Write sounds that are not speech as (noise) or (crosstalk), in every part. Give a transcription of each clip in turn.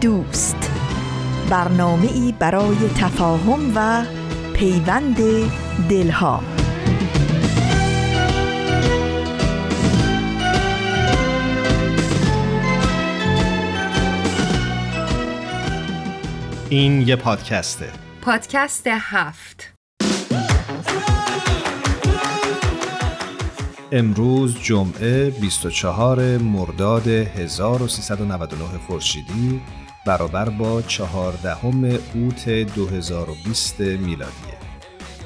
دوست. برنامه ای برای تفاهم و پیوند دلها. این یه پادکسته. پادکست هفت. امروز جمعه 24 مرداد 1399 خورشیدی. برابر با 14 اوت 2020 میلادیه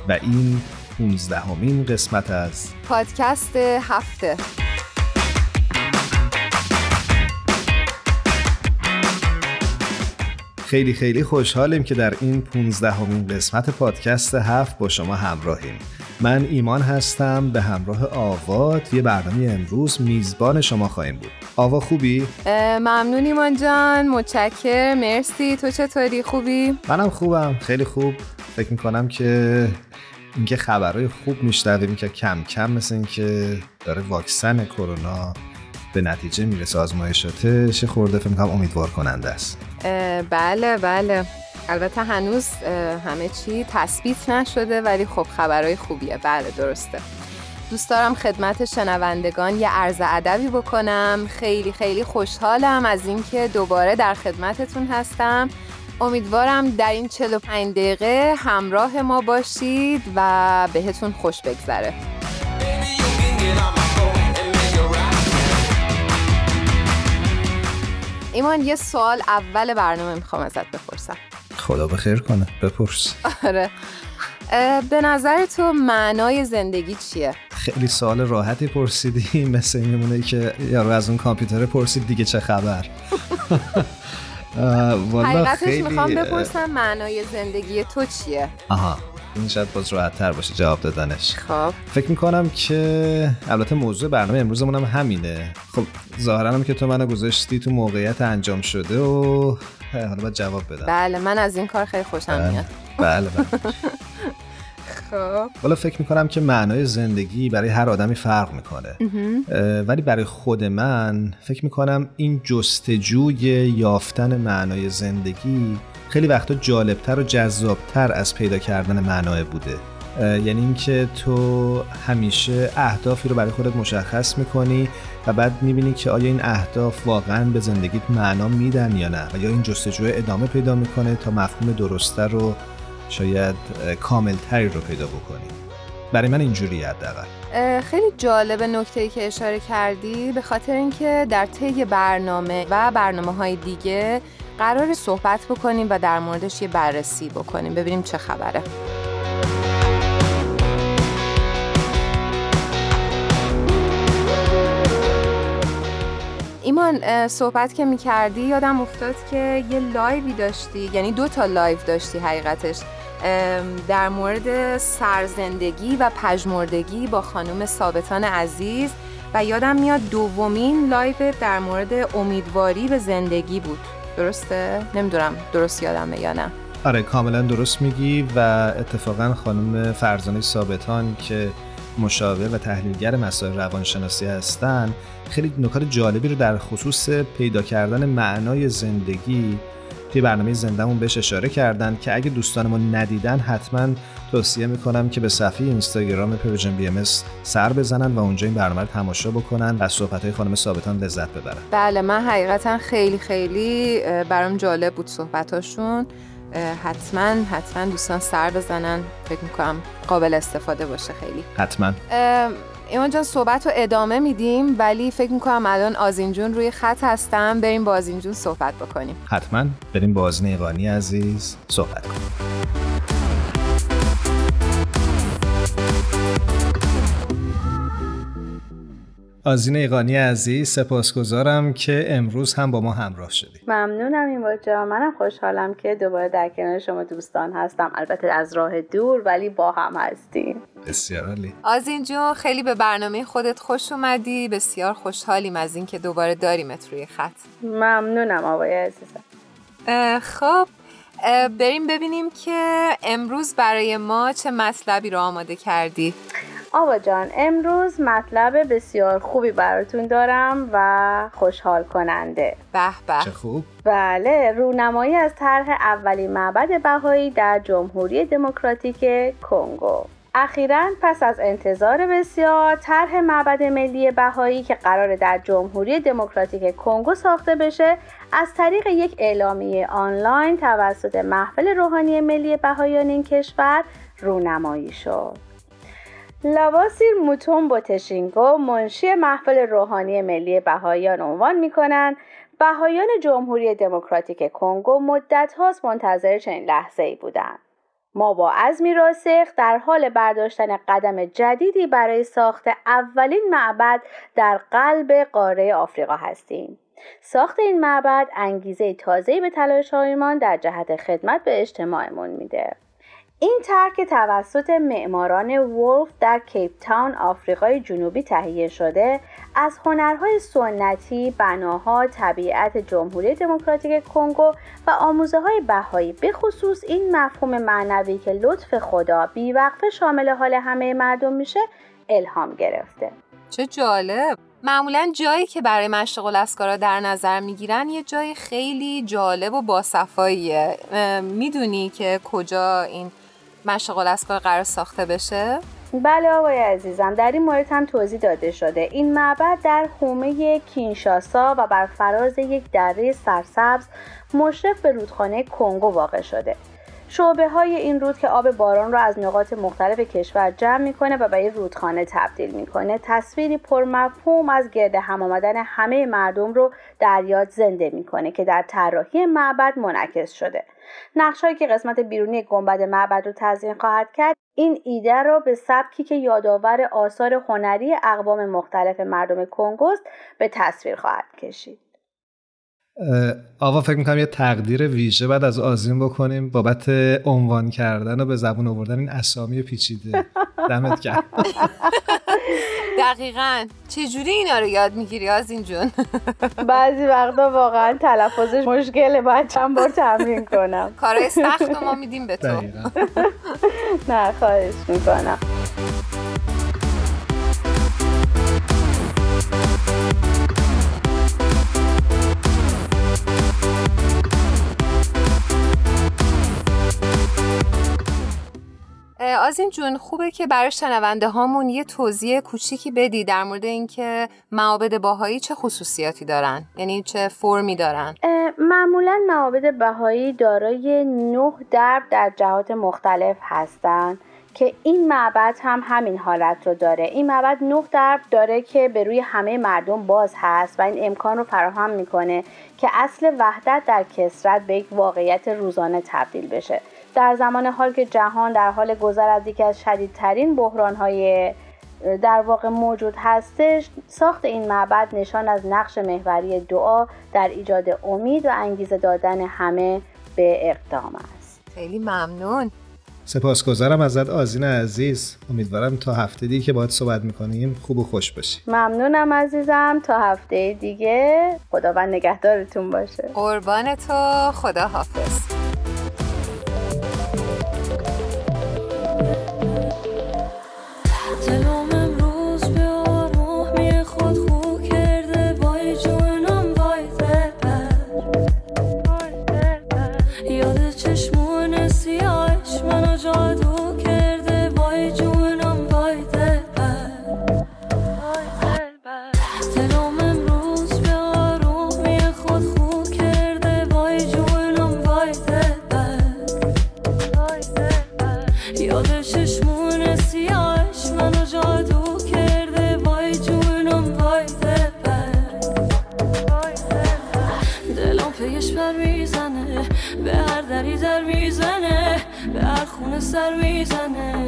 و این 15 همین قسمت از پادکست هفته. خیلی خیلی خوشحالیم که در این 15 همین قسمت پادکست هفت با شما همراهیم. من ایمان هستم به همراه آوا توی برنامه امروز میزبان شما خواهیم بود. آوا خوبی؟ ممنون ایمان جان متشکر مرسی. تو چطوری؟ خوبی؟ منم خوبم خیلی خوب. فکر می‌کنم که اینکه خبرهای خوب میشنویم که کم کم مثل اینکه داره واکسن کرونا به نتیجه می‌رسه آزمایشاتش خورده فکر می‌کنم امیدوار کننده است. بله بله. البته هنوز همه چی تثبیت نشده ولی خب خبرهای خوبیه. بله درسته. دوست دارم خدمت شنوندگان یه عرض ادبی بکنم. خیلی خیلی خوشحالم از اینکه دوباره در خدمتتون هستم. امیدوارم در این 45 دقیقه همراه ما باشید و بهتون خوش بگذره. ایمان یه سوال اول برنامه می‌خوام ازت بپرسم. خدا به خیر کنه. بپرس. آره. به نظر تو معنای زندگی چیه؟ خیلی سوال راحتی پرسیدی. (laughs) مثل این میمونه که یارو از اون کامپیوتر پرسید دیگه چه خبر. (laughs) حقیقتش خیلی... می‌خوام بپرسم معنای زندگی تو چیه؟ آها. این شاید باز راحت تر باشه جواب دادنش. خب. فکر می‌کنم که البته موضوع برنامه امروزمون هم همینه. خب ظاهرا هم که تو منو گذاشتی تو موقعیت انجام شده و حالا باید جواب بدم. بله من از این کار خیلی خوشم بله. میاد. بله بله. (laughs) خب. حالا فکر می‌کنم که معنای زندگی برای هر آدمی فرق می‌کنه. ولی برای خود من فکر می‌کنم این جستجوی یافتن معنای زندگی خیلی وقتا جالبتر و جذابتر از پیدا کردن معنای بوده. یعنی اینکه تو همیشه اهدافی رو برای خودت مشخص می‌کنی و بعد می‌بینی که آیا این اهداف واقعا به زندگیت معنا میدن یا نه و یا این جستجوی ادامه پیدا می‌کنه تا مفهوم درسته رو شاید کاملتری رو پیدا بکنی. برای من اینجوری حداقل. خیلی جالب نکته ای که اشاره کردی به خاطر اینکه در طی برنامه و برنامه های دیگه قرار صحبت بکنیم و در موردش یه بررسی بکنیم. ببینیم چه خبره. ایمان صحبت که می‌کردی یادم افتاد که یه live ی داشتی یعنی دو تا live داشتی حقیقتش در مورد سرزندگی و پژمردگی با خانم ثابتان عزیز و یادم میاد دومین live در مورد امیدواری به زندگی بود. درسته؟ نمی‌دونم درست یادمه یا نه آره کاملا درست میگی و اتفاقا خانم فرزانه ثابتان که مشاور و تحلیلگر مسائل روانشناسی هستن خیلی نکات جالبی رو در خصوص پیدا کردن معنای زندگی توی برنامه زندهمون بهش اشاره کردن که اگه دوستانمون ندیدن حتما توصیه می‌کنم که به صفحه اینستاگرام پروژن بی ام سر بزنن و اونجا این برنامه رو تماشا بکنن و صحبت های خانم ثابتان لذت ببرن. بله من حقیقتا خیلی خیلی برام جالب بود صحبتاشون. حتما حتما دوستان سر بزنن. فکر می‌کنم قابل استفاده باشه خیلی. حتما. ایمان جان صحبت رو ادامه میدیم ولی فکر می‌کنم الان آزین جون روی خط هستم. بریم با آزین جون صحبت بکنیم. حتما. بریم با آزین ایوانی عزیز صحبت کنیم. آزین ایقانی عزیز سپاسگزارم که امروز هم با ما همراه شدی ممنونم این باجا منم خوشحالم که دوباره در کنار شما دوستان هستم. البته از راه دور ولی با هم هستیم. بسیار عالی. آزین جون خیلی به برنامه خودت خوش اومدی. بسیار خوشحالیم از اینکه دوباره داریمت روی خط. ممنونم آقای عزیزم. خب بریم ببینیم که امروز برای ما چه مطلبی رو آماده کردی؟ آوا جان امروز مطلب بسیار خوبی براتون دارم و خوشحال کننده. به به. چه خوب. بله رونمایی از طرح اولین معبد بهایی در جمهوری دموکراتیک کنگو. اخیرا پس از انتظار بسیار طرح معبد ملی بهایی که قرار در جمهوری دموکراتیک کنگو ساخته بشه از طریق یک اعلامیه آنلاین توسط محفل روحانی ملی بهاییان این کشور رونمایی شد. لواسیر موتون تشینگو منشی محفل روحانی ملی بهاییان عنوان می کنند بهاییان جمهوری دموکراتیک کنگو مدت هاست منتظر چنین لحظه ای بودند. ما با عزمی راسخ در حال برداشتن قدم جدیدی برای ساخت اولین معبد در قلب قاره آفریقا هستیم. ساخت این معبد انگیزه تازه‌ای به تلاشهایمان در جهت خدمت به اجتماعمون میده. این طرح توسط معماران ولف در کیپ تاون آفریقای جنوبی تهیه شده. از هنرهای سنتی، بناها، طبیعت جمهوری دموکراتیک کنگو و آموزه های بهایی. به خصوص این مفهوم معنوی که لطف خدا بیوقفه شامل حال همه مردم میشه الهام گرفته. چه جالب. معمولا جایی که برای مشق الاسکارا در نظر می‌گیرن یه جای خیلی جالب و باصفاییه می‌دونی که کجا این مشغل الاسکار قرار ساخته بشه؟ بله آقای عزیزم در این مورد هم توضیح داده شده این معبد در حومه کینشاسا و بر فراز یک دره سرسبز مشرف به رودخانه کنگو واقع شده شعبه های این رود که آب باران را از نقاط مختلف کشور جمع می‌کنه و به این رودخانه تبدیل می‌کنه تصویری پرمفهوم از گرد هم آمدن همه مردم رو در یاد زنده می‌کنه که در طراحی معبد منعکس شده. نقشهایی که قسمت بیرونی گنبد معبد رو تزیین خواهد کرد این ایده را به سبکی که یادآور آثار هنری اقوام مختلف مردم کنگوست به تصویر خواهد کشید. آوا فکر می‌کنم یه تقدیر ویژه بعد از آزین بکنیم. بابت عنوان کردن و به زبون آوردن این اسامی پیچیده. دمت گرم. (laughs) دقیقا. چجوری اینا رو یاد می‌گیری از این جون؟ (laughs) بعضی وقتا واقعا تلفظش مشکله باید چند بار تمرین کنم. کارای سخت ما میدیم به تو. (laughs) نه خواهش می‌کنم. آزین جون خوبه که برای شنونده هامون یه توضیح کوچیکی بدی در مورد اینکه معابد باهایی چه خصوصیاتی دارن؟ یعنی چه فرمی دارن؟ معمولا معابد بهایی دارای نه درب در جهات مختلف هستند که این معبد هم همین حالت رو داره. این معبد نه درب داره که به روی همه مردم باز هست و این امکان رو فراهم می‌کنه که اصل وحدت در کسرت به یک واقعیت روزانه تبدیل بشه. در زمان حال که جهان در حال گذر از یکی از شدیدترین بحرانهای در واقع موجود هستش ساخت این معبد نشان از نقش محوری دعا در ایجاد امید و انگیزه دادن همه به اقدام است. خیلی ممنون. سپاسگزارم ازت آزین عزیز. امیدوارم تا هفته دیگه که باید صحبت می‌کنیم خوب و خوش باشی. ممنونم عزیزم. تا هفته دیگه. خداوند نگهدارتون باشه. قربان تو. خدا حافظ سر می‌زنه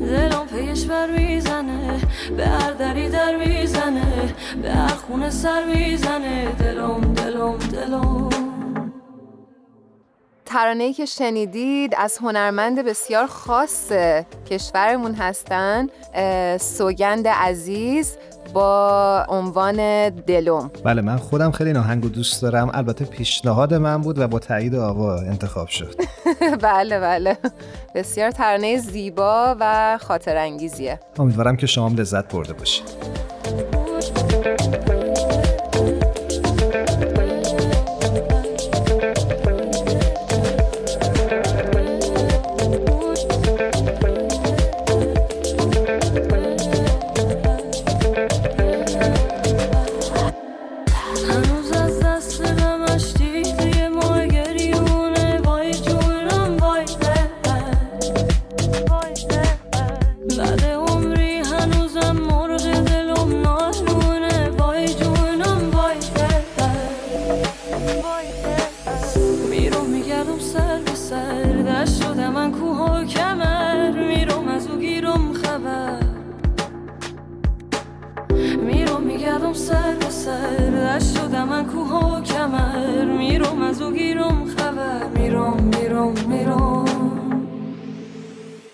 دلم پی کشور می‌زنه به هر دری در می‌زنه به هر خونه سر می‌زنه دلم دلم دلم ترانه‌ای که شنیدید از هنرمند بسیار خاص کشورمون هستن سوگند عزیز. با عنوان دلم. بله من خودم خیلی ناهنگ دوست دارم. البته پیشنهاد من بود و با تایید آقا انتخاب شد. (laughs) بله بله. بسیار ترانه زیبا و خاطر انگیزیه امیدوارم که شما لذت برده باشید.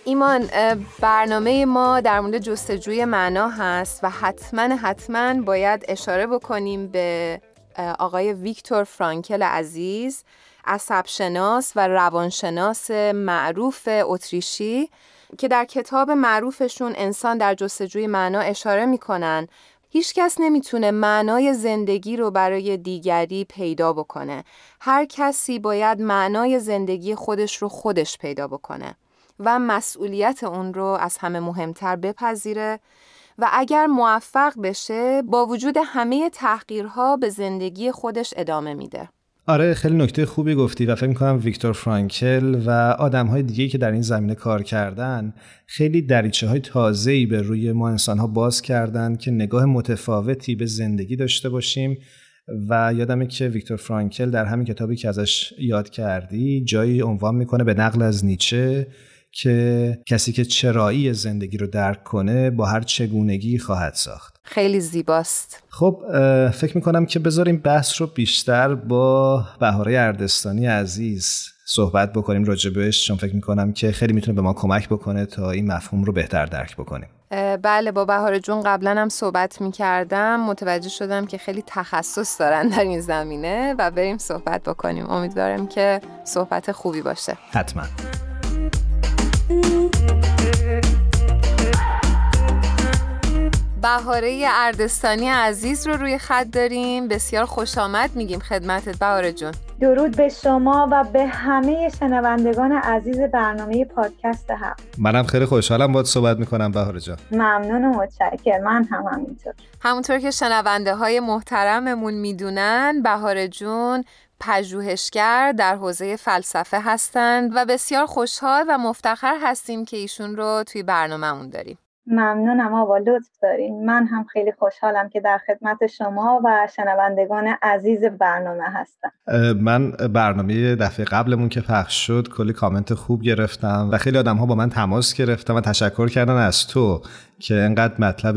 ایمان برنامه ما در مورد جستجوی معنا هست و حتما حتما باید اشاره بکنیم به آقای ویکتور فرانکل عزیز عصبشناس و روانشناس معروف اتریشی که در کتاب معروفشون انسان در جستجوی معنا اشاره می‌کنن. هیچ کس نمی‌تونه معنای زندگی رو برای دیگری پیدا بکنه. هر کسی باید معنای زندگی خودش رو خودش پیدا بکنه. و مسئولیت اون رو از همه مهمتر بپذیره و اگر موفق بشه با وجود همه تحقیرها به زندگی خودش ادامه میده. آره خیلی نکته خوبی گفتی و فکر می‌کنم ویکتور فرانکل و آدم های دیگه که در این زمینه کار کردن خیلی دریچه های تازه‌ای به روی ما انسان ها باز کردن که نگاه متفاوتی به زندگی داشته باشیم. و یادمه که ویکتور فرانکل در همین کتابی که ازش یاد کردی جایی عنوان می‌کنه به نقل از نیچه. که کسی که چرایی زندگی رو درک کنه با هر چگونگی خواهد ساخت. خیلی زیباست. خب فکر می‌کنم که بذاریم بحث رو بیشتر با بهاره اردستانی عزیز صحبت بکنیم راجبش چون فکر می‌کنم که خیلی می‌تونه به ما کمک بکنه تا این مفهوم رو بهتر درک بکنیم. بله با بهار جون قبلا هم صحبت می‌کردم. متوجه شدم که خیلی تخصص دارن در این زمینه و بریم صحبت بکنیم. امیدوارم که صحبت خوبی باشه. حتما. بهاره اردستانی عزیز رو روی خط داریم. بسیار خوش آمد میگیم خدمتت بهاره جون. درود به شما و به همه شنوندگان عزیز برنامه پادکست هم منم خیلی خوشحالم باید صحبت می‌کنم بهاره جان. ممنون و متشکر من هم همینطور. همونطور که شنونده های محترممون می‌دونن بهاره جون پژوهشگر در حوزه فلسفه هستند و بسیار خوشحال و مفتخر هستیم که ایشون رو توی برنامهمون داریم. ممنونم آقا لطف دارین. من هم خیلی خوشحالم که در خدمت شما و شنوندگان عزیز برنامه هستم. من برنامه دفعه قبلمون که پخش شد کلی کامنت خوب گرفتم و خیلی آدم ها با من تماس گرفتم و تشکر کردن از تو که انقدر مطلب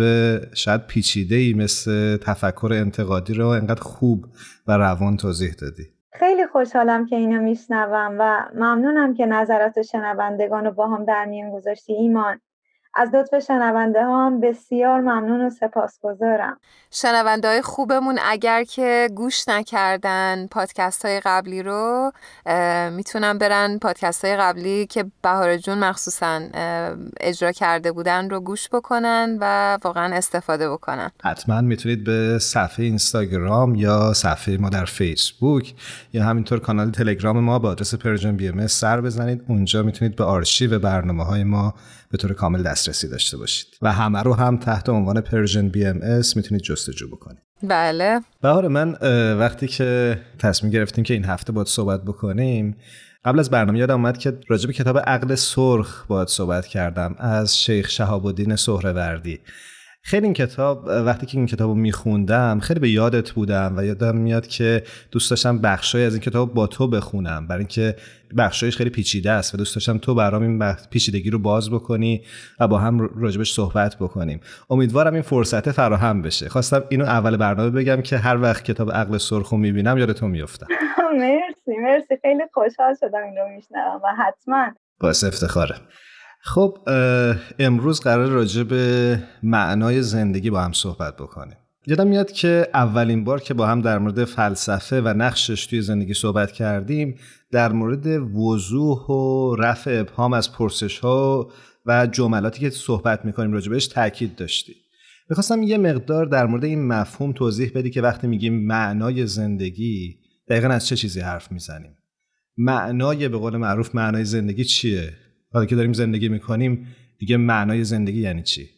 شاید پیچیده ای مثل تفکر انتقادی رو انقدر خوب و روان توضیح دادی. خیلی خوشحالم که اینو میشنوم و ممنونم که نظرات شنوندگان رو با هم در میان گذاشتی ایمان. از لطف شنونده هم بسیار ممنون و سپاسگزارم. شنونده های خوبمون اگر که گوش نکردن پادکست های قبلی رو می‌تونن برن پادکست های قبلی که بهار جون مخصوصا اجرا کرده بودن رو گوش بکنن و واقعا استفاده بکنن. حتما می‌تونید به صفحه اینستاگرام یا صفحه ما در فیسبوک یا همینطور کانال تلگرام ما با آدرس Persian B سر بزنید. اونجا می‌تونید به آرشیو برنامه های ما به طور کامل دسترسی داشته باشید. و همه رو هم تحت عنوان Persian BMS می‌تونید جستجو بکنید. بله. بهار من وقتی که تصمیم گرفتیم که این هفته باید صحبت بکنیم قبل از برنامه یادم اومد که راجب کتاب عقل سرخ باید صحبت کردم از شیخ شهاب الدین سهروردی. خیلی این کتاب وقتی که این کتاب رو میخوندم خیلی به یادت بودم و یادم میاد که دوست داشتم بخشای از این کتاب با تو بخونم. برای اینکه بخشایش خیلی پیچیده است و دوست داشتم تو برام این پیچیدگی رو باز بکنی و با هم راجبش صحبت بکنیم. امیدوارم این فرصت فراهم بشه. خواستم اینو اول برنامه بگم که هر وقت کتاب عقل سرخو می‌بینم یاد تو میفتم (laughs) مرسی مرسی. خیلی خوشحال شدم این رو میشنوم و حتما باعث افتخاره. خب امروز قرار راجع به معنای زندگی با هم صحبت بکنیم. یادم میاد که اولین بار که با هم در مورد فلسفه و نقشش توی زندگی صحبت کردیم در مورد وضوح و رفع ابهام از پرسش ها و جملاتی که صحبت می‌کنیم راجع بهش تاکید داشتیم. می‌خواستم یه مقدار در مورد این مفهوم توضیح بدی که وقتی میگیم معنای زندگی دقیقا از چه چیزی حرف می‌زنیم؟ معنای به قول معروف معنای زندگی چیه؟ حالا که داریم زندگی می‌کنیم دیگه معنای زندگی یعنی چی؟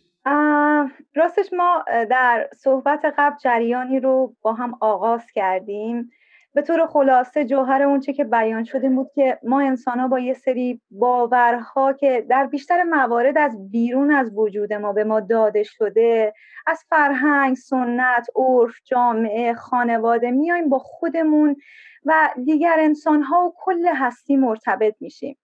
راستش ما در صحبت قبل جریانی رو با هم آغاز کردیم. به طور خلاصه جوهر اون چه که بیان شده بود که ما انسان ها با یه سری باورها که در بیشتر موارد از بیرون از وجود ما به ما داده شده از فرهنگ، سنت، عرف، جامعه، خانواده میایم با خودمون و دیگر انسان ها و کل هستی مرتبط میشیم.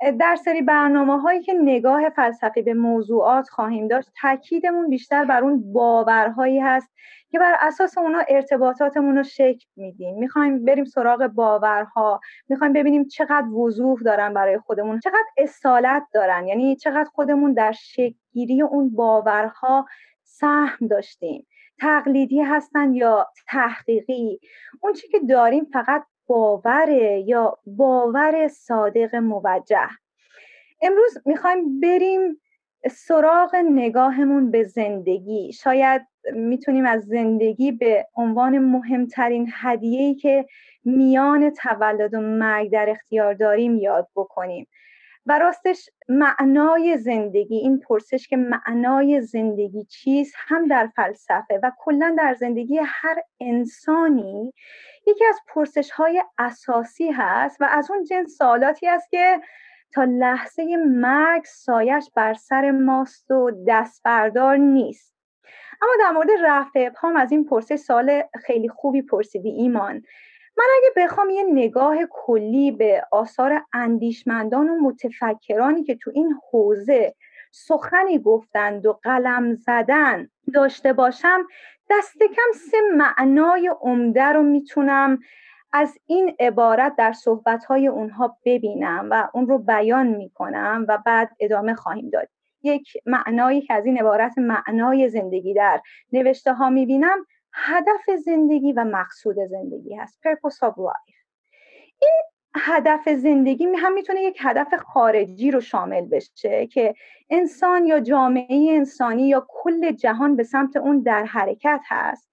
در سری برنامه هایی که نگاه فلسفی به موضوعات خواهیم داشت تاکیدمون بیشتر بر اون باورهایی هست که بر اساس اونا ارتباطاتمون رو شکل میدیم. می‌خوایم بریم سراغ باورها می‌خوایم ببینیم چقدر وضوح دارن برای خودمون چقدر اصالت دارن یعنی چقدر خودمون در شکلگیری اون باورها سهم داشتیم. تقلیدی هستن یا تحقیقی؟ اون چی که داریم فقط باوره یا باور صادق موجه. امروز می‌خوایم بریم سراغ نگاهمون به زندگی. شاید می‌تونیم از زندگی به عنوان مهمترین هدیه‌ای که میان تولد و مرگ در اختیار داریم یاد بکنیم. و راستش معنای زندگی این پرسش که معنای زندگی چیست هم در فلسفه و کلا در زندگی هر انسانی یکی از پرسش های اساسی هست و از اون جنس سوالاتی است که تا لحظه مرگ سایش بر سر ماست و دست بردار نیست. اما در مورد رفع ابهام از این پرسش سال خیلی خوبی پرسیدی ایمان. من اگه بخوام یه نگاه کلی به آثار اندیشمندان و متفکرانی که تو این حوزه سخنی گفتند و قلم زدن داشته باشم دست کم سه معنای عمده رو می‌تونم از این عبارت در صحبتهای اونها ببینم و اون رو بیان می‌کنم و بعد ادامه خواهیم داد. یک معنایی که از این عبارت معنای زندگی در نوشته ها می‌بینم هدف زندگی و مقصود زندگی هست purpose of life. این هدف زندگی هم می‌تونه یک هدف خارجی رو شامل بشه که انسان یا جامعه انسانی یا کل جهان به سمت اون در حرکت هست.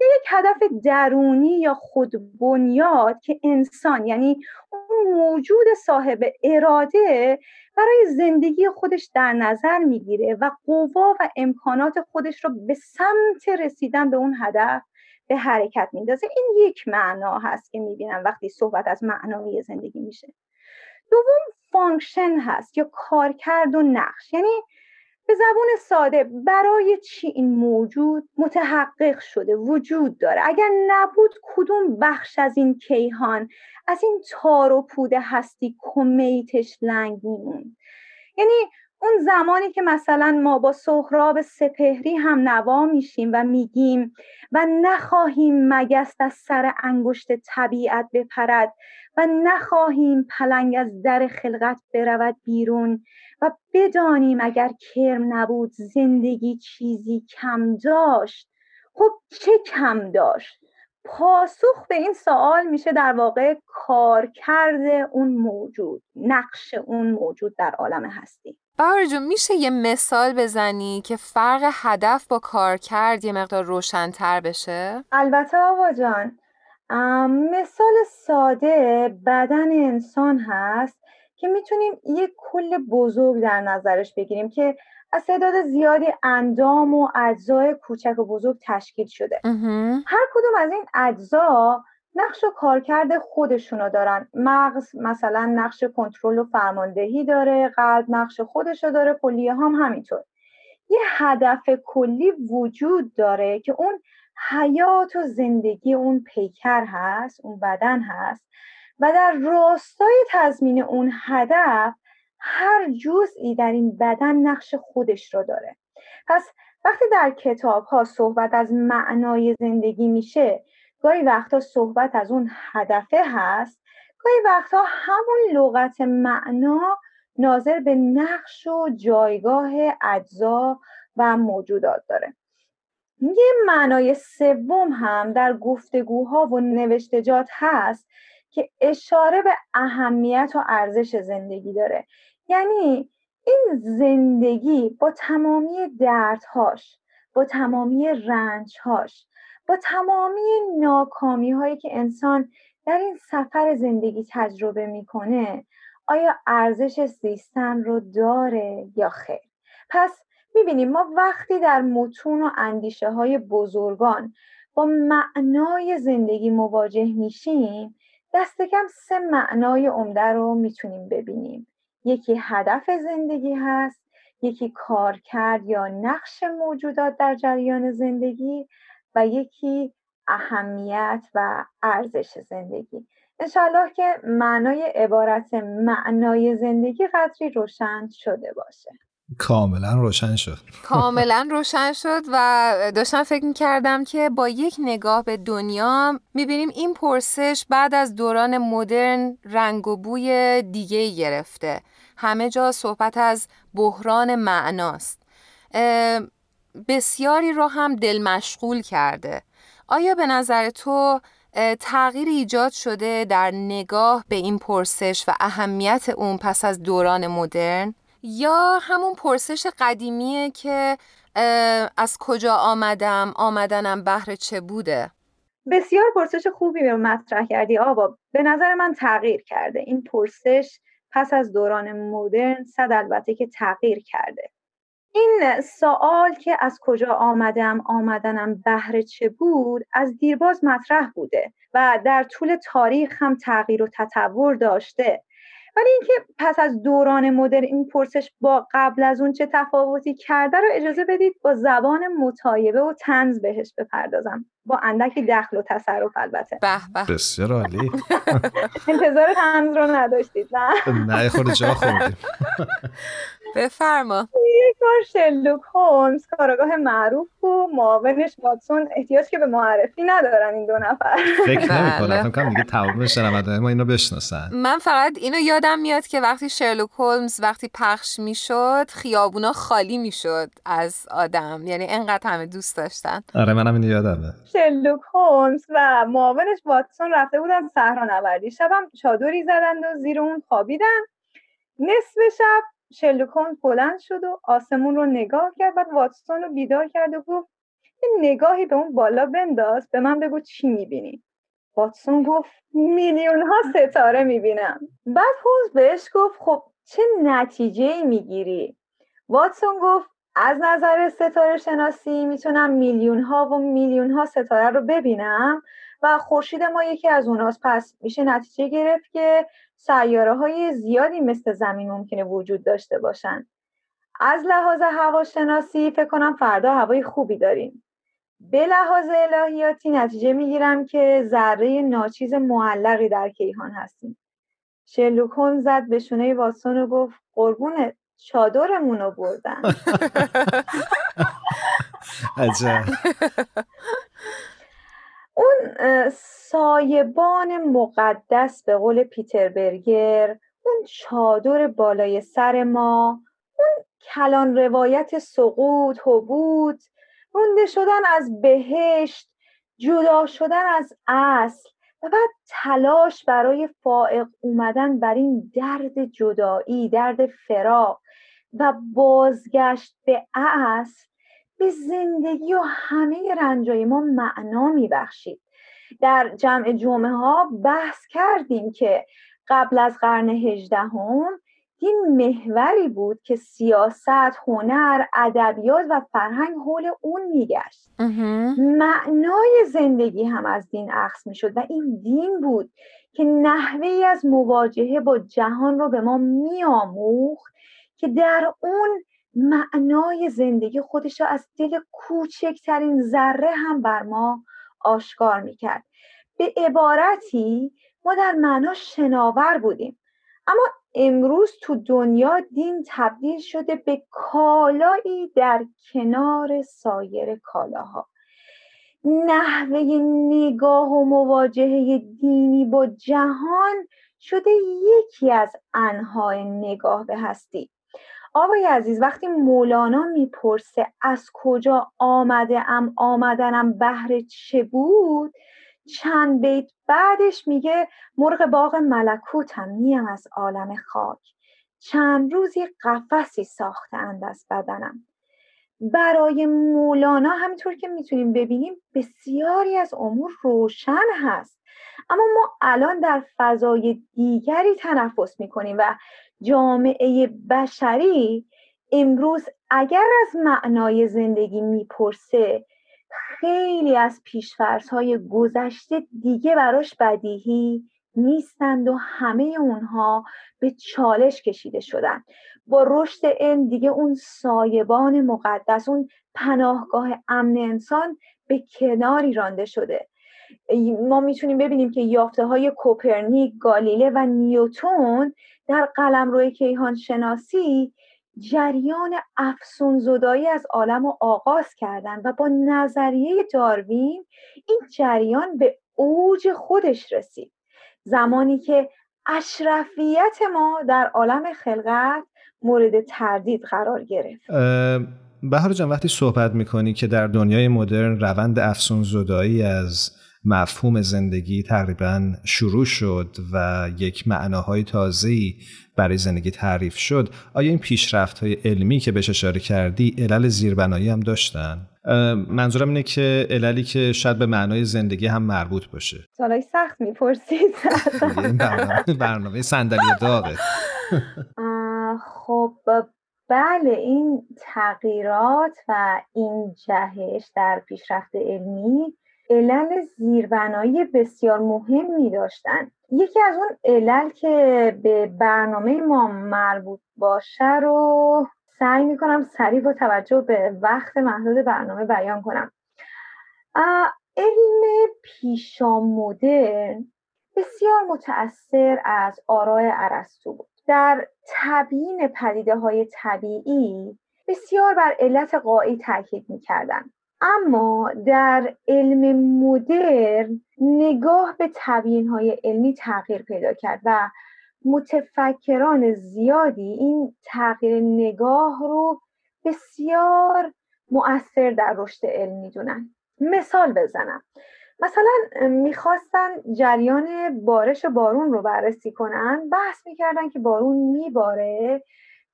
یا یک هدف درونی یا خودبنیاد که انسان یعنی اون موجود صاحب اراده برای زندگی خودش در نظر می‌گیره و قوا و امکانات خودش رو به سمت رسیدن به اون هدف به حرکت میندازه. این یک معنا هست که می‌بینم وقتی صحبت از معنای زندگی میشه. دوم function هست یا کارکرد و نقش. یعنی به زبون ساده برای چی این موجود متحقق شده وجود داره؟ اگر نبود کدوم بخش از این کیهان از این تار و پود هستی کمیتش لنگ میمون یعنی اون زمانی که مثلا ما با سهراب سپهری هم نوا میشیم و میگیم و نخواهیم مگست از سر انگشت طبیعت بپرد و نخواهیم پلنگ از در خلقت برود بیرون و بدانیم اگر کرم نبود زندگی چیزی کم داشت خب چه کم داشت؟ پاسخ به این سوال میشه در واقع کارکرد اون موجود نقش اون موجود در عالم هستی بهار جون میشه یه مثال بزنی که فرق هدف با کار کرد یه مقدار روشنتر بشه؟ البته آقا جان مثال ساده بدن انسان هست که می‌تونیم یه کل بزرگ در نظرش بگیریم که از تعداد زیادی اندام و اجزای کوچک و بزرگ تشکیل شده هر کدوم از این اجزا نقش و کارکرد خودشونو دارن. مغز مثلا نقش کنترل و فرماندهی داره قلب نقش خودشو داره کلیه هم همینطور. یه هدف کلی وجود داره که اون حیات و زندگی اون پیکر هست اون بدن هست و در راستای تضمین اون هدف هر جزئی در این بدن نقش خودش رو داره. پس وقتی در کتاب ها صحبت از معنای زندگی میشه گاهی وقتا صحبت از اون هدفه هست گاهی وقتا همون لغت معنا ناظر به نقش و جایگاه اجزا و موجودات داره. یه معنای سوم هم در گفتگوها و نوشتجات هست که اشاره به اهمیت و ارزش زندگی داره. یعنی این زندگی با تمامی دردهاش با تمامی رنجهاش با تمامی ناکامی هایی که انسان در این سفر زندگی تجربه می‌کنه آیا ارزش زیستن رو داره یا خیر؟ پس می‌بینیم ما وقتی در متون و اندیشه های بزرگان با معنای زندگی مواجه میشیم دست کم سه معنای عمده رو می‌تونیم ببینیم. یکی هدف زندگی هست یکی کارکرد یا نقش موجودات در جریان زندگی و یکی اهمیت و ارزش زندگی. انشالله که معنای عبارت معنای زندگی قدری روشن شده باشه. کاملا روشن شد. کاملا روشن شد و داشتم فکر می‌کردم که با یک نگاه به دنیا می‌بینیم این پرسش بعد از دوران مدرن رنگ و بوی دیگه گرفته. همه جا صحبت از بحران معناست. بسیاری رو هم دل مشغول کرده. آیا به نظر تو تغییر ایجاد شده در نگاه به این پرسش و اهمیت اون پس از دوران مدرن؟ یا همون پرسش قدیمیه که از کجا آمدم آمدنم بهر چه بوده؟ بسیار پرسش خوبی رو مطرح کردی. آبا به نظر من تغییر کرده. این پرسش پس از دوران مدرن صد البته که تغییر کرده. این سوال که از کجا آمدم آمدنم بهر چه بود از دیرباز مطرح بوده و در طول تاریخ هم تغییر و تطور داشته. ولی اینکه پس از دوران مدرن این پرسش با قبل از اون چه تفاوتی کرده رو اجازه بدید با زبان متایبه و تنز بهش بپردازم. با اندکی دخل و تصرف البته. به به. بسیار عالی. (laughs) انتظار تنز رو نداشتید نه؟ نه خود جا خوردیم. (laughs) بفرما. یک بار شلوک هولمز کاراگاه معروف و معاونش واتسون. احتیاج که به معرفی ندارن این دو نفر. (laughs) فکر نمی کنم بله. فکر کنم دیگه تمام شنونده ما اینو بشناسن. من فقط اینو یادم میاد که وقتی شرلوک هولمز وقتی پخش می‌شد خیابونا خالی می‌شد از آدم. یعنی انقدر همه دوست داشتن. آره منم اینو یادمه. شلوک و معاونش واتسون رفته بودن صحرا نوردی شبم چادری زدند و زیر اون خوابیدن. نصف شب شلوک هولمز بلند شد و آسمون رو نگاه کرد بعد واتسون رو بیدار کرد و گفت یه نگاهی به اون بالا بنداز به من بگو چی می‌بینی. واتسون گفت میلیون ها ستاره می‌بینم. بعد هولمز بهش گفت خب چه نتیجه ای می‌گیری؟ واتسون گفت از نظر ستاره شناسی می‌تونم میلیون ها و میلیون ها ستاره رو ببینم و خورشید ما یکی از اوناست. پس میشه نتیجه گرفت که سیاره های زیادی مثل زمین ممکنه وجود داشته باشن. از لحاظ هواشناسی فکر کنم فردا هوای خوبی داریم. به لحاظ الهیاتی نتیجه می‌گیرم که ذره ناچیز معلقی در کیهان هستیم. شلوکون زد به شونه واتسون و گفت قربون چادرمون رو بردن. عجب. اون سایبان مقدس به قول پیتر برگر اون چادر بالای سر ما اون کلان روایت سقوط حبوط رونده شدن از بهشت جدا شدن از اصل و بعد تلاش برای فائق اومدن بر این درد جدایی درد فراق. و بازگشت به اصل به زندگی و همه رنجای ما معنا میبخشید. در جمع جمعه ها بحث کردیم که قبل از قرن هجدهم این محوری بود که سیاست، هنر، ادبیات و فرهنگ حول اون میگشت. معنای زندگی هم از دین اخذ می‌شد و این دین بود که نحوه از مواجهه با جهان رو به ما میآموخت که در اون معنای زندگی خودش را از دل کوچکترین ذره هم بر ما آشکار می‌کرد. به عبارتی ما در معنا شناور بودیم. اما امروز تو دنیا دین تبدیل شده به کالایی در کنار سایر کالاها. نحوه نگاه و مواجهه دینی با جهان شده یکی از انهای نگاه به هستی. آقای عزیز وقتی مولانا می‌پرسه از کجا آمده ام آمدنم بهر چه بود چند بیت بعدش میگه مرغ باغ ملکوتم نیم از عالم خاک. چند روزی قفسی ساختند از بدنم. برای مولانا همینطور که می‌تونیم ببینیم بسیاری از امور روشن هست. اما ما الان در فضای دیگری تنفس می‌کنیم و جامعه بشری امروز اگر از معنای زندگی می‌پرسه خیلی از های گذشته دیگه براش بدیهی نیستند و همه اونها به چالش کشیده شدن با رشد علم دیگه اون سایبان مقدس اون پناهگاه امن انسان به کناری رانده شده. ما می‌تونیم ببینیم که یافته های کوپرنیک، گالیله و نیوتون در قلم روی کیهان شناسی جریان افسون زدایی از عالم رو آغاز کردن و با نظریه داروین این جریان به اوج خودش رسید. زمانی که اشرفیت ما در عالم خلقت مورد تردید قرار گرفت. بهار جان وقتی صحبت می‌کنی که در دنیای مدرن روند افسون زدایی از مفهوم زندگی تقریبا شروع شد و یک معناهای تازه‌ای برای زندگی تعریف شد. آیا این پیشرفت های علمی که بهش اشاره کردی علل زیربنایی هم داشتن؟ منظورم اینه که عللی که شاید به معنای زندگی هم مربوط باشه. سوالای سخت می‌پرسید. برنامه, برنامه صندلی داغه. خب بله این تغییرات و این جهش در پیشرفت علمی علل زیربنایی بسیار مهمی داشتن. یکی از اون علل که به برنامه ما مربوط باشه رو سعی می‌کنم سریع با توجه به وقت محدود برنامه بیان کنم. علم پیشا مدرن بسیار متأثر از آراء ارسطو بود. در تبیین پدیده های طبیعی بسیار بر علت قایی تاکید می‌کردن. اما در علم مدرن نگاه به تبیین های علمی تغییر پیدا کرد و متفکران زیادی این تغییر نگاه رو بسیار مؤثر در رشد علم می‌دونن. مثال بزنم. مثلا می‌خواستن جریان بارش بارون رو بررسی کنن. بحث می‌کردن که بارون میباره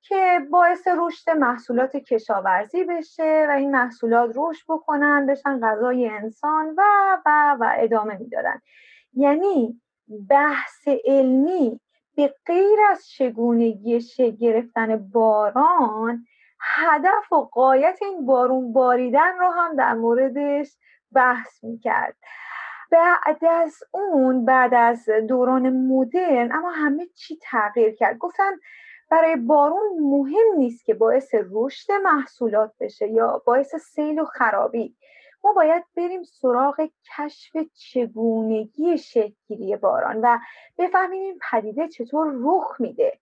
که باعث رشد محصولات کشاورزی بشه و این محصولات رشد بکنن بشن غذای انسان و و و ادامه می‌دادن. یعنی بحث علمی به غیر از چگونگی گرفتن باران هدف و قایت این بارون باریدن رو هم در موردش بحث می‌کرد. بعد از اون بعد از دوران مدرن اما همه چی تغییر کرد. گفتن برای بارون مهم نیست که باعث رشد محصولات بشه یا باعث سیل و خرابی. ما باید بریم سراغ کشف چگونگی شکلگیری باران و بفهمیم این پدیده چطور رخ میده.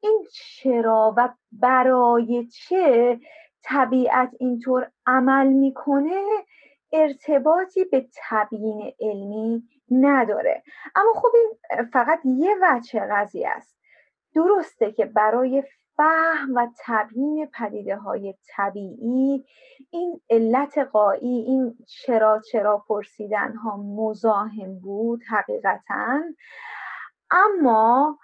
این چرا و برای چه طبیعت اینطور عمل می‌کنه ارتباطی به تبیین علمی نداره. اما خب این فقط یه وجه قضیه است. درسته که برای فهم و تبیین پدیده های طبیعی این علت قایی این چرا چرا پرسیدن ها مزاحم بود حقیقتا. اما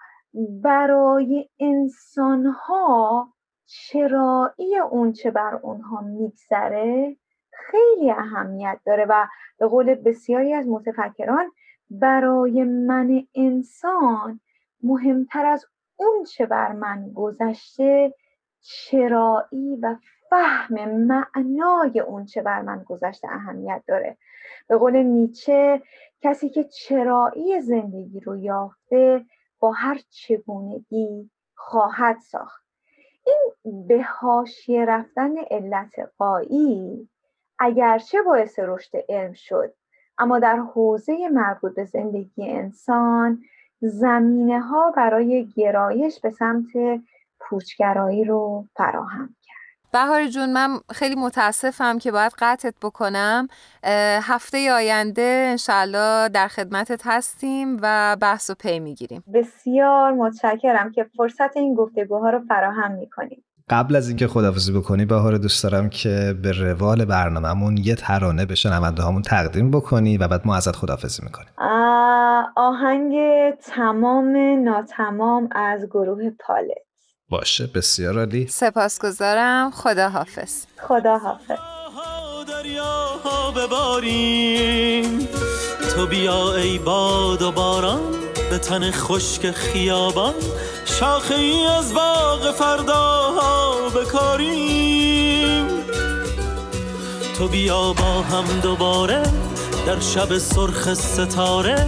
برای انسان ها چرایی اون چه بر اونها میگذره خیلی اهمیت داره و به قول بسیاری از متفکران برای من انسان مهمتر از اون چه بر من گذشته چرایی و فهم معنای اون چه بر من گذشته اهمیت داره. به قول نیچه کسی که چرایی زندگی رو یافته با هر چگونگی خواهد ساخت. این به حاشیه رفتن علت قایی اگرچه باعث رشد علم شد اما در حوزه مربوط به زندگی انسان زمینه ها برای گرایش به سمت پوچگرایی رو فراهم کرد. بهار جون من خیلی متاسفم که باید قطعت بکنم. هفته آینده انشالله در خدمتت هستیم و بحث و پی می‌گیریم. بسیار متشکرم که فرصت این گفتگوها رو فراهم می‌کنیم. قبل از اینکه خدافزی بکنی بهار دوست دارم که به روال برنامهمون یه ترانه به شنونده هامون تقدیم بکنی و بعد ما ازت خدافزی می‌کنیم. آهنگ تمام ناتمام از گروه پالت. باشه بسیار عالی. سپاسگزارم. خدا حافظ خدا حافظ دریاها بباریم. تو بیا ای باد و باران به تن خشک خیابان. شاخه ای از باغ فرداها بکاریم. تو بیا با هم دوباره در شب سرخ ستاره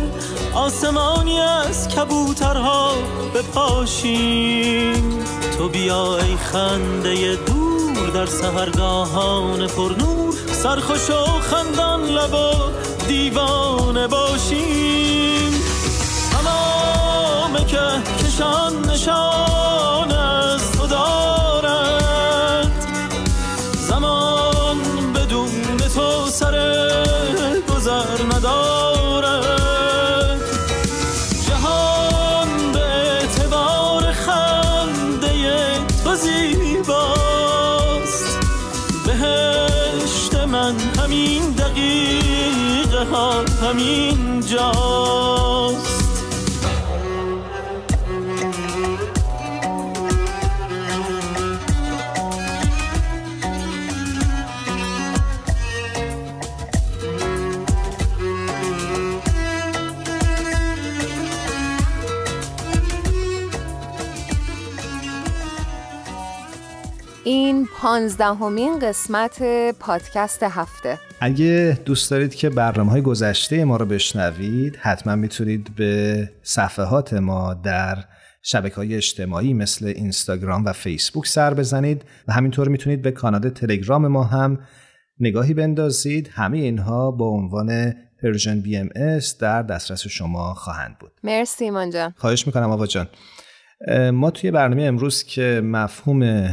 آسمانی از کبوترها بپاشیم. تو بیا ای خنده دور در سهرگاهان پرنور سرخوش و خندان لب و دیوانه باشیم. که کشان نشان. پانزدهمین قسمت پادکست هفته. اگه دوست دارید که برنامه های گذشته ما رو بشنوید حتما می‌تونید به صفحات ما در شبکه های اجتماعی مثل اینستاگرام و فیسبوک سر بزنید و همینطور می‌تونید به کانال تلگرام ما هم نگاهی بندازید. همه اینها با عنوان Persian BM در دسترس شما خواهند بود. مرسی ایمان جان. خواهش می‌کنم آوا جان. ما توی برنامه امروز که مفهوم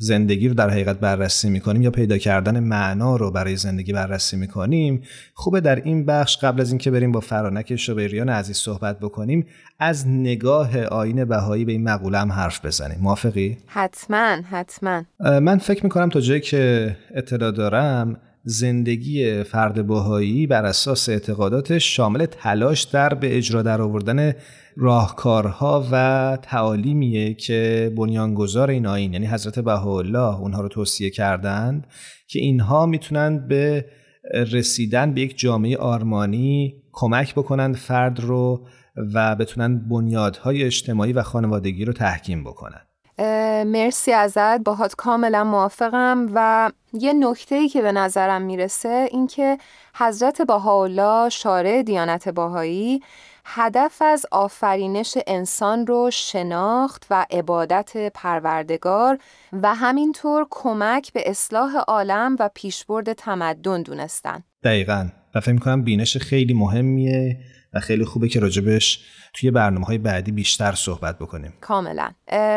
زندگی رو در حقیقت بررسی می‌کنیم یا پیدا کردن معنا رو برای زندگی بررسی می‌کنیم خوبه در این بخش قبل از اینکه بریم با فرانک شبیریان عزیز صحبت بکنیم از نگاه آین بهایی به این مقوله هم حرف بزنیم. موافقی؟ حتما حتما. من فکر می‌کنم تا جایی که اطلاع دارم زندگی فرد بهایی بر اساس اعتقاداتش شامل تلاش در به اجرا در آوردن راهکارها و تعالیمیه که بنیانگذار این آین یعنی حضرت بهاءالله اونها رو توصیه کردند که اینها می‌تونند به رسیدن به یک جامعه آرمانی کمک بکنند فرد رو و بتونن بنیادهای اجتماعی و خانوادگی رو تحکیم بکنند مرسی ازت. باهات کاملا موافقم. و یه نکته ای که به نظرم می‌رسه اینکه حضرت بهاءالله شارع دیانت باهایی هدف از آفرینش انسان رو شناخت و عبادت پروردگار و همینطور کمک به اصلاح عالم و پیشبرد تمدن دونستن. دقیقا. و فکر کنم بینش خیلی مهمیه. و خیلی خوبه که راجبش توی برنامه های بعدی بیشتر صحبت بکنیم. کاملا.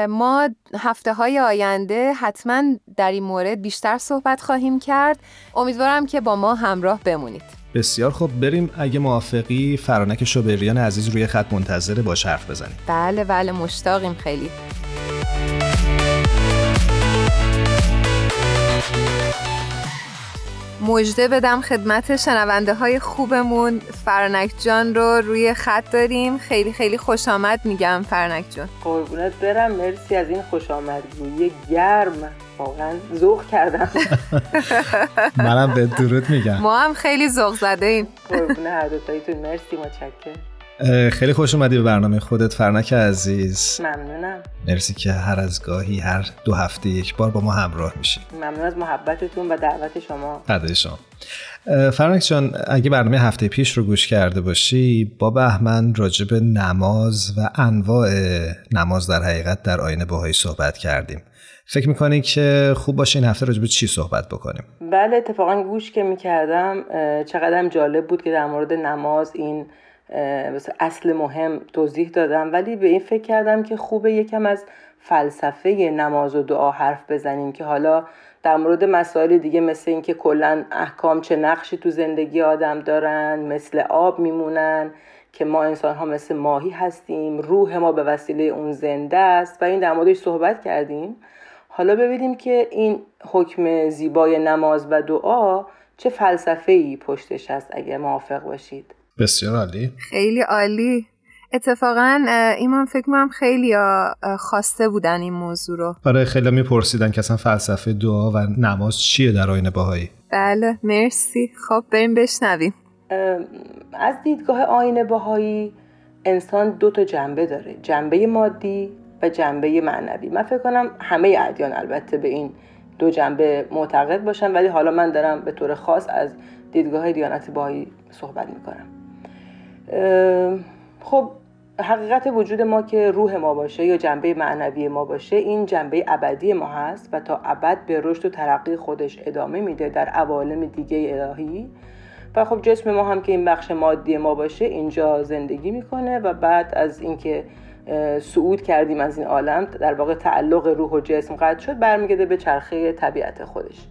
ما هفته های آینده حتما در این مورد بیشتر صحبت خواهیم کرد. امیدوارم که با ما همراه بمونید. بسیار خوب. بریم اگه موافقی فرانک شوبریان عزیز روی خط منتظره باش حرف بزنیم. بله بله. مشتاقیم خیلی. مژده بدم خدمت شنونده های خوبمون. فرانک جان رو روی خط داریم. خیلی خیلی خوش آمد میگم فرانک جان. قربونت برم. مرسی از این خوش آمدگویی گرم. واقعا ذوق کردم. منم به درود میگم. ما هم خیلی ذوق زده ایم. قربون هر دوتاییتون. مرسی متشکرم. خیلی خوش اومدی به برنامه خودت فرنک عزیز. ممنونم. مرسی که هر از گاهی هر دو هفته یک بار با ما همراه میشی. ممنون از محبتتون و دعوت شما. قدر شما. فرنک جان اگه برنامه هفته پیش رو گوش کرده باشی با بهمن راجع به نماز و انواع نماز در حقیقت در آینه باهایی صحبت کردیم. فکر می‌کنی که خوب باشه این هفته راجب چی صحبت بکنیم؟ بله اتفاقا گوش که می‌کردم چقدر جالب بود که در مورد نماز این اصل مهم توضیح دادم. ولی به این فکر کردم که خوبه یکم از فلسفه نماز و دعا حرف بزنیم که حالا در مورد مسائل دیگه مثل اینکه کلا احکام چه نقشی تو زندگی آدم دارن مثل آب میمونن که ما انسان ها مثل ماهی هستیم روح ما به وسیله اون زنده است. و این در موردش صحبت کردیم. حالا ببینیم که این حکم زیبای نماز و دعا چه فلسفه ای پشتش هست اگر موافق باشید. بسیار عالی. خیلی عالی. اتفاقا ایمان فکر کنم خیلی خواسته بودن این موضوع رو. آره خیلی میپرسیدن که اصلا فلسفه دعا و نماز چیه در آین باهایی بله مرسی. خب بریم بشنویم. از دیدگاه آین باهایی انسان دو تا جنبه داره. جنبه مادی و جنبه معنوی. من فکر کنم همه ادیان البته به این دو جنبه معتقد باشن ولی حالا من دارم به طور خاص از دیدگاه دیانت باهایی صحبت می‌کنم. خب حقیقت وجود ما که روح ما باشه یا جنبه معنوی ما باشه این جنبه ابدی ما هست و تا ابد به رشد و ترقی خودش ادامه میده در عوالم دیگه الهی. و خب جسم ما هم که این بخش مادی ما باشه اینجا زندگی می‌کنه و بعد از اینکه صعود کردیم از این عالم در واقع تعلق روح و جسم قطع شد برمیگرده به چرخه طبیعت خودش.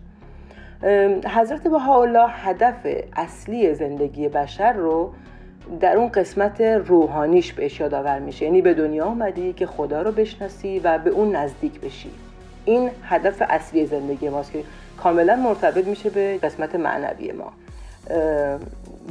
حضرت بهاءالله هدف اصلی زندگی بشر رو در اون قسمت روحانیش بهش یادآور میشه. یعنی به دنیا آمدی که خدا رو بشناسی و به اون نزدیک بشی. این هدف اصلی زندگی ماست که کاملا مرتبط میشه به قسمت معنوی ما.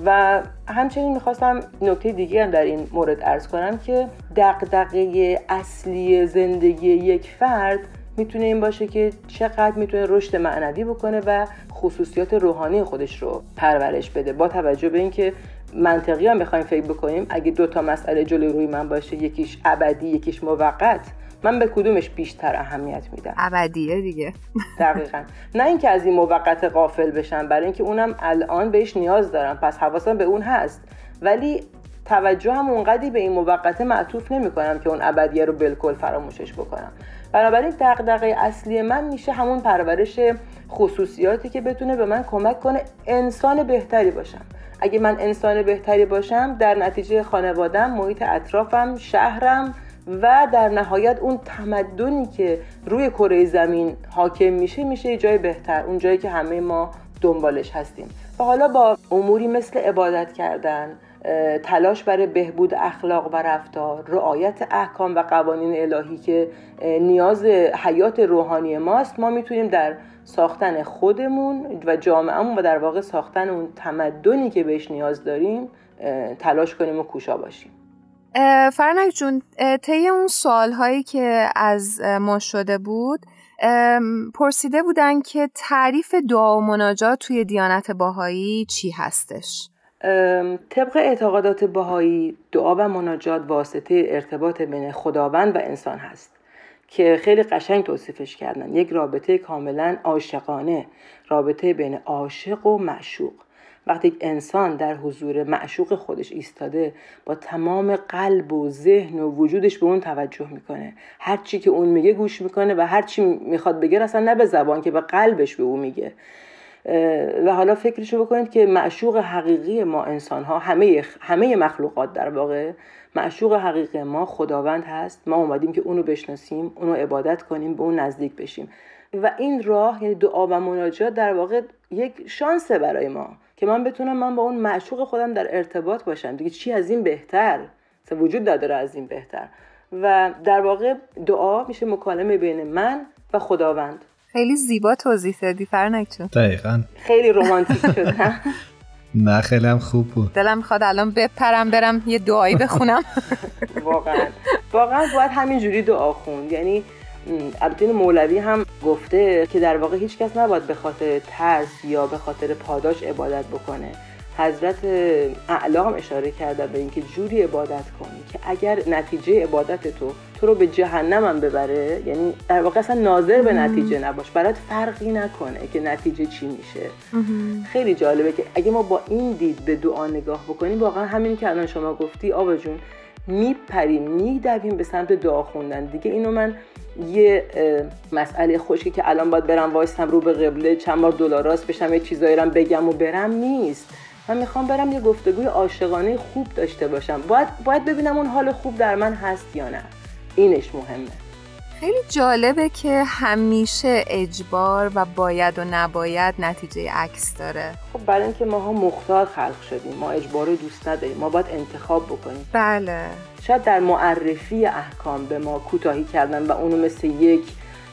و همچنین می‌خواستم نکته دیگه هم در این مورد ارز کنم که دقدقه اصلی زندگی یک فرد می‌تونه این باشه که چقدر می‌تونه رشد معنوی بکنه و خصوصیات روحانی خودش رو پرورش بده. با توجه به اینکه منطقی هم بخوایم فکر بکنیم اگه دو تا مسئله جلوی روی من باشه یکیش ابدی یکیش موقت من به کدومش بیشتر اهمیت میدم؟ ابدیه دیگه. دقیقا. نه اینکه از این موقت قافل بشم برای اینکه اونم الان بهش نیاز دارم پس حواسم به اون هست. ولی توجه هم اونقدی به این موقته معطوف نمی کنم که اون ابدیه رو بالکل فراموشش بکنم. بنابراین دغدغه اصلی من میشه همون پرورش خصوصیاتی که بتونه به من کمک کنه انسان بهتری باشم. اگه من انسان بهتری باشم در نتیجه خانوادم محیط اطرافم شهرم و در نهایت اون تمدنی که روی کره زمین حاکم میشه میشه جای بهتر اون جایی که همه ما دنبالش هستیم. و حالا با اموری مثل عبادت کردن تلاش برای بهبود اخلاق و رفتار رعایت احکام و قوانین الهی که نیاز حیات روحانی ماست ما می‌تونیم در ساختن خودمون و جامعهمون و در واقع ساختن اون تمدنی که بهش نیاز داریم تلاش کنیم و کوشا باشیم فرنک جون طی اون سوال هایی که از ما شده بود پرسیده بودن که تعریف دعا و مناجات توی دیانت باهایی چی هستش؟ طبق اعتقادات باهایی دعا و مناجات واسطه ارتباط بین خداوند و انسان هست که خیلی قشنگ توصیفش کردن. یک رابطه کاملا عاشقانه رابطه بین عاشق و معشوق. وقتی انسان در حضور معشوق خودش ایستاده با تمام قلب و ذهن و وجودش به اون توجه می‌کنه. هر چی که اون میگه گوش می‌کنه و هر چی می‌خواد بگه اصلا نه به زبان که به قلبش به اون میگه. و حالا فکرشو بکنید که معشوق حقیقی ما انسان ها همه همه مخلوقات در واقع معشوق حقیقی ما خداوند هست. ما اومدیم که اونو بشناسیم اونو عبادت کنیم به اون نزدیک بشیم. و این راه یعنی دعا و مناجات در واقع یک شانسه برای ما که من بتونم من با اون معشوق خودم در ارتباط باشم. دیگه چی از این بهتر؟ وجود نداره از این بهتر. و در واقع دعا میشه مکالمه بین من و خداوند. خیلی زیبا توضیح دادی فرنک دقیقا. خیلی رومانتیک شد نه؟ (laughs) خیلی هم خوب بود. دلم می‌خواد الان بپرم برم یه دعایی بخونم. (laughs) واقعا. واقعا باید همینجوری دعا خوند یعنی البته مولوی هم گفته که در واقع هیچ کس نباید به خاطر ترس یا به خاطر پاداش عبادت بکنه. حضرت اعلا هم اشاره کرده به اینکه جوری عبادت کنی که اگر نتیجه عبادت تو تو رو به جهنم هم ببره؟ یعنی در واقع اصلا ناظر به نتیجه نباش. برات فرقی نکنه که نتیجه چی میشه. خیلی جالبه که اگه ما با این دید به دعا نگاه بکنیم واقعا همین که الان شما گفتی آبا جون میپریم میدویم به سمت دعا خوندن. دیگه اینو من یه مسئله خوشی که الان باید برم وایستم رو به قبله چند بار دلاراست بشم یه چیزایی رو بگم و برم نیست. من می‌خوام برم یه گفتگوی عاشقانه خوب داشته باشم. باید, باید ببینم اون حال خوب در من هست یا نه. اینش مهمه. خیلی جالبه که همیشه اجبار و باید و نباید نتیجه عکس داره. خب برای اینکه ماها مختار خلق شدیم ما اجبار رو دوست نداریم ما باید انتخاب بکنیم. بله. شاید در معرفی احکام به ما کوتاهی کردن و اونو مثل یک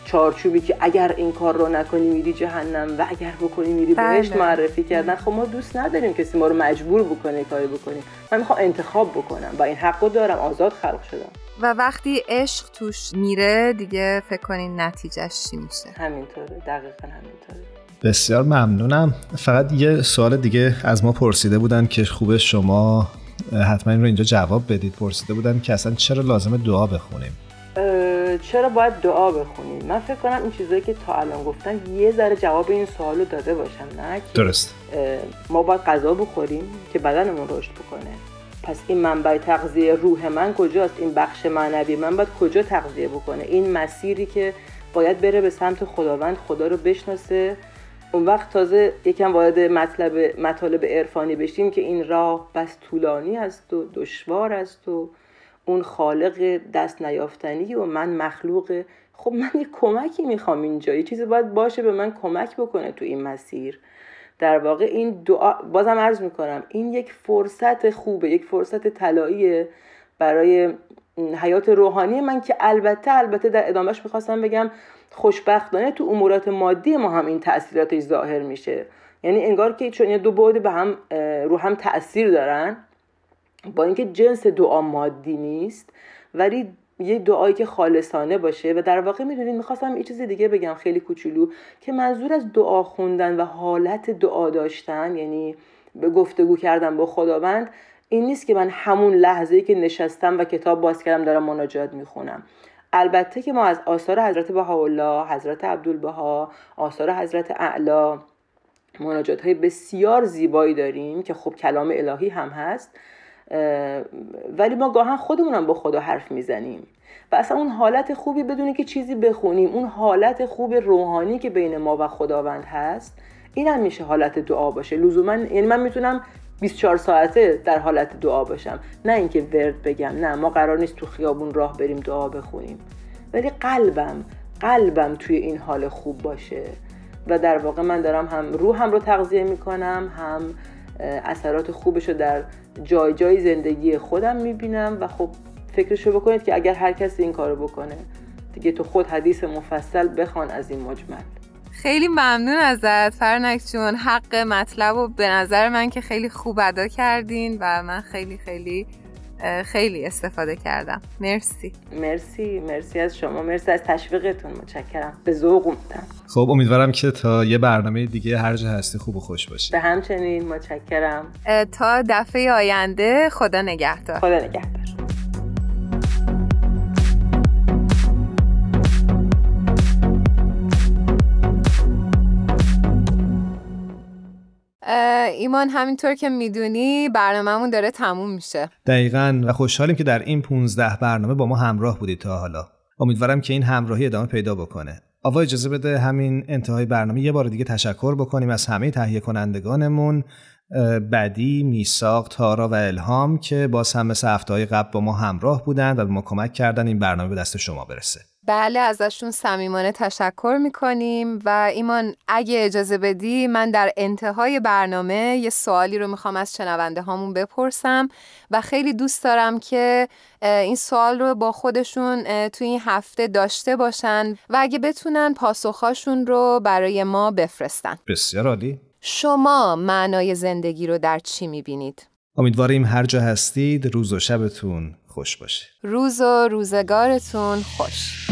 چارچوبی که اگر این کار رو نکنی میری جهنم و اگر بکنی میری بهشت بله. معرفی کردن. خب ما دوست نداریم کسی ما رو مجبور بکنه کاری بکنیم من می‌خوام انتخاب بکنم و این حقو دارم آزاد خلق شدم. و وقتی عشق توش میره دیگه فکر کنین نتیجهش چی میشه. همینطوره دقیقا همینطوره. بسیار ممنونم. فقط یه سوال دیگه از ما پرسیده بودن که خوبه شما حتما این رو اینجا جواب بدید. پرسیده بودن که اصلا چرا لازمه دعا بخونیم؟ چرا باید دعا بخونیم؟ من فکر کنم این چیزایی که تا الان گفتن یه ذره جواب این سوالو داده باشم نه؟ درست. ما باید غذا بخوریم که بدنمون رشد بکنه. پس این منبع تغذیه روح من کجاست؟ این بخش معنوی من باید کجا تغذیه بکنه؟ این مسیری که باید بره به سمت خداوند خدا رو بشناسه. اون وقت تازه یکم وارد مطلب مطالب عرفانی بشیم که این راه بس طولانی است و دشوار است و اون خالق دست نیافتنی و من مخلوق. خب من یه کمکی می‌خوام اینجا. یه چیزی باید باشه به من کمک بکنه تو این مسیر. در واقع این دعا بازم عرض می‌کنم این یک فرصت خوبه یک فرصت طلاییه برای حیات روحانی من که البته البته در ادامهش می‌خواستم بگم خوشبختانه تو امورات مادی ما هم این تاثیراتش ظاهر میشه. یعنی انگار که چون دو بعد به هم رو هم تاثیر دارن با اینکه جنس دعا مادی نیست ولی یه دعایی که خالصانه باشه و در واقع می‌دونید می‌خواستم یه چیز دیگه بگم خیلی کوچولو که منظور از دعا خوندن و حالت دعا داشتن یعنی به گفتگو کردن با خداوند این نیست که من همون لحظه که نشستم و کتاب باز کردم دارم مناجات می‌خونم. البته که ما از آثار حضرت بهاءالله حضرت عبدالبها آثار حضرت اعلا مناجات های بسیار زیبایی داریم که خب کلام الهی هم هست. ولی ما گاهن خودمونم با خدا حرف می‌زنیم. و اصلا اون حالت خوبی بدونه که چیزی بخونیم اون حالت خوب روحانی که بین ما و خداوند هست این هم میشه حالت دعا باشه. لزوما یعنی من می‌تونم 24 ساعته در حالت دعا باشم. نه اینکه ورد بگم نه ما قرار نیست تو خیابون راه بریم دعا بخونیم. ولی قلبم قلبم توی این حال خوب باشه. و در واقع من دارم هم روحم رو تغذیه می‌کنم هم اثرات خوبش رو در جای جای زندگی خودم می‌بینم و خب فکرشو بکنید که اگر هر کسی این کارو بکنه دیگه تو خود حدیث مفصل بخوان از این مجمل. خیلی ممنون ازت فرنک جون. حق مطلب و به نظر من که خیلی خوب ادا کردین و من خیلی خیلی خیلی استفاده کردم. مرسی. مرسی مرسی از شما مرسی از تشویقتون. متشکرم. به ذوق اومدم. خب امیدوارم که تا یه برنامه دیگه هر جا هستی خوب و خوش باشی. به همچنین. متشکرم. تا دفعه آینده خدا نگهدار. خدا نگهدار. ایمان همینطور که می‌دونی برنامهمون داره تموم میشه. دقیقا. و خوشحالیم که در این 15 برنامه با ما همراه بودید تا حالا. امیدوارم که این همراهی ادامه پیدا بکنه. آوا اجازه بده همین انتهای برنامه یه بار دیگه تشکر بکنیم از همه تهیه کنندگانمون بدی، میساق، تارا و الهام که باز هم مثل هفته قبل با ما همراه بودن و به ما کمک کردن این برنامه به دست شما برسه. بله ازشون صمیمانه تشکر می‌کنیم و ایمان اگه اجازه بدی من در انتهای برنامه یه سوالی رو می‌خوام از شنونده هامون بپرسم و خیلی دوست دارم که این سوال رو با خودشون توی این هفته داشته باشن و اگه بتونن پاسخهاشون رو برای ما بفرستن. بسیار عالی. شما معنای زندگی رو در چی می‌بینید؟ امیدواریم هر جا هستید روز و شبتون خوش باشه. روز و روزگارتون خوش.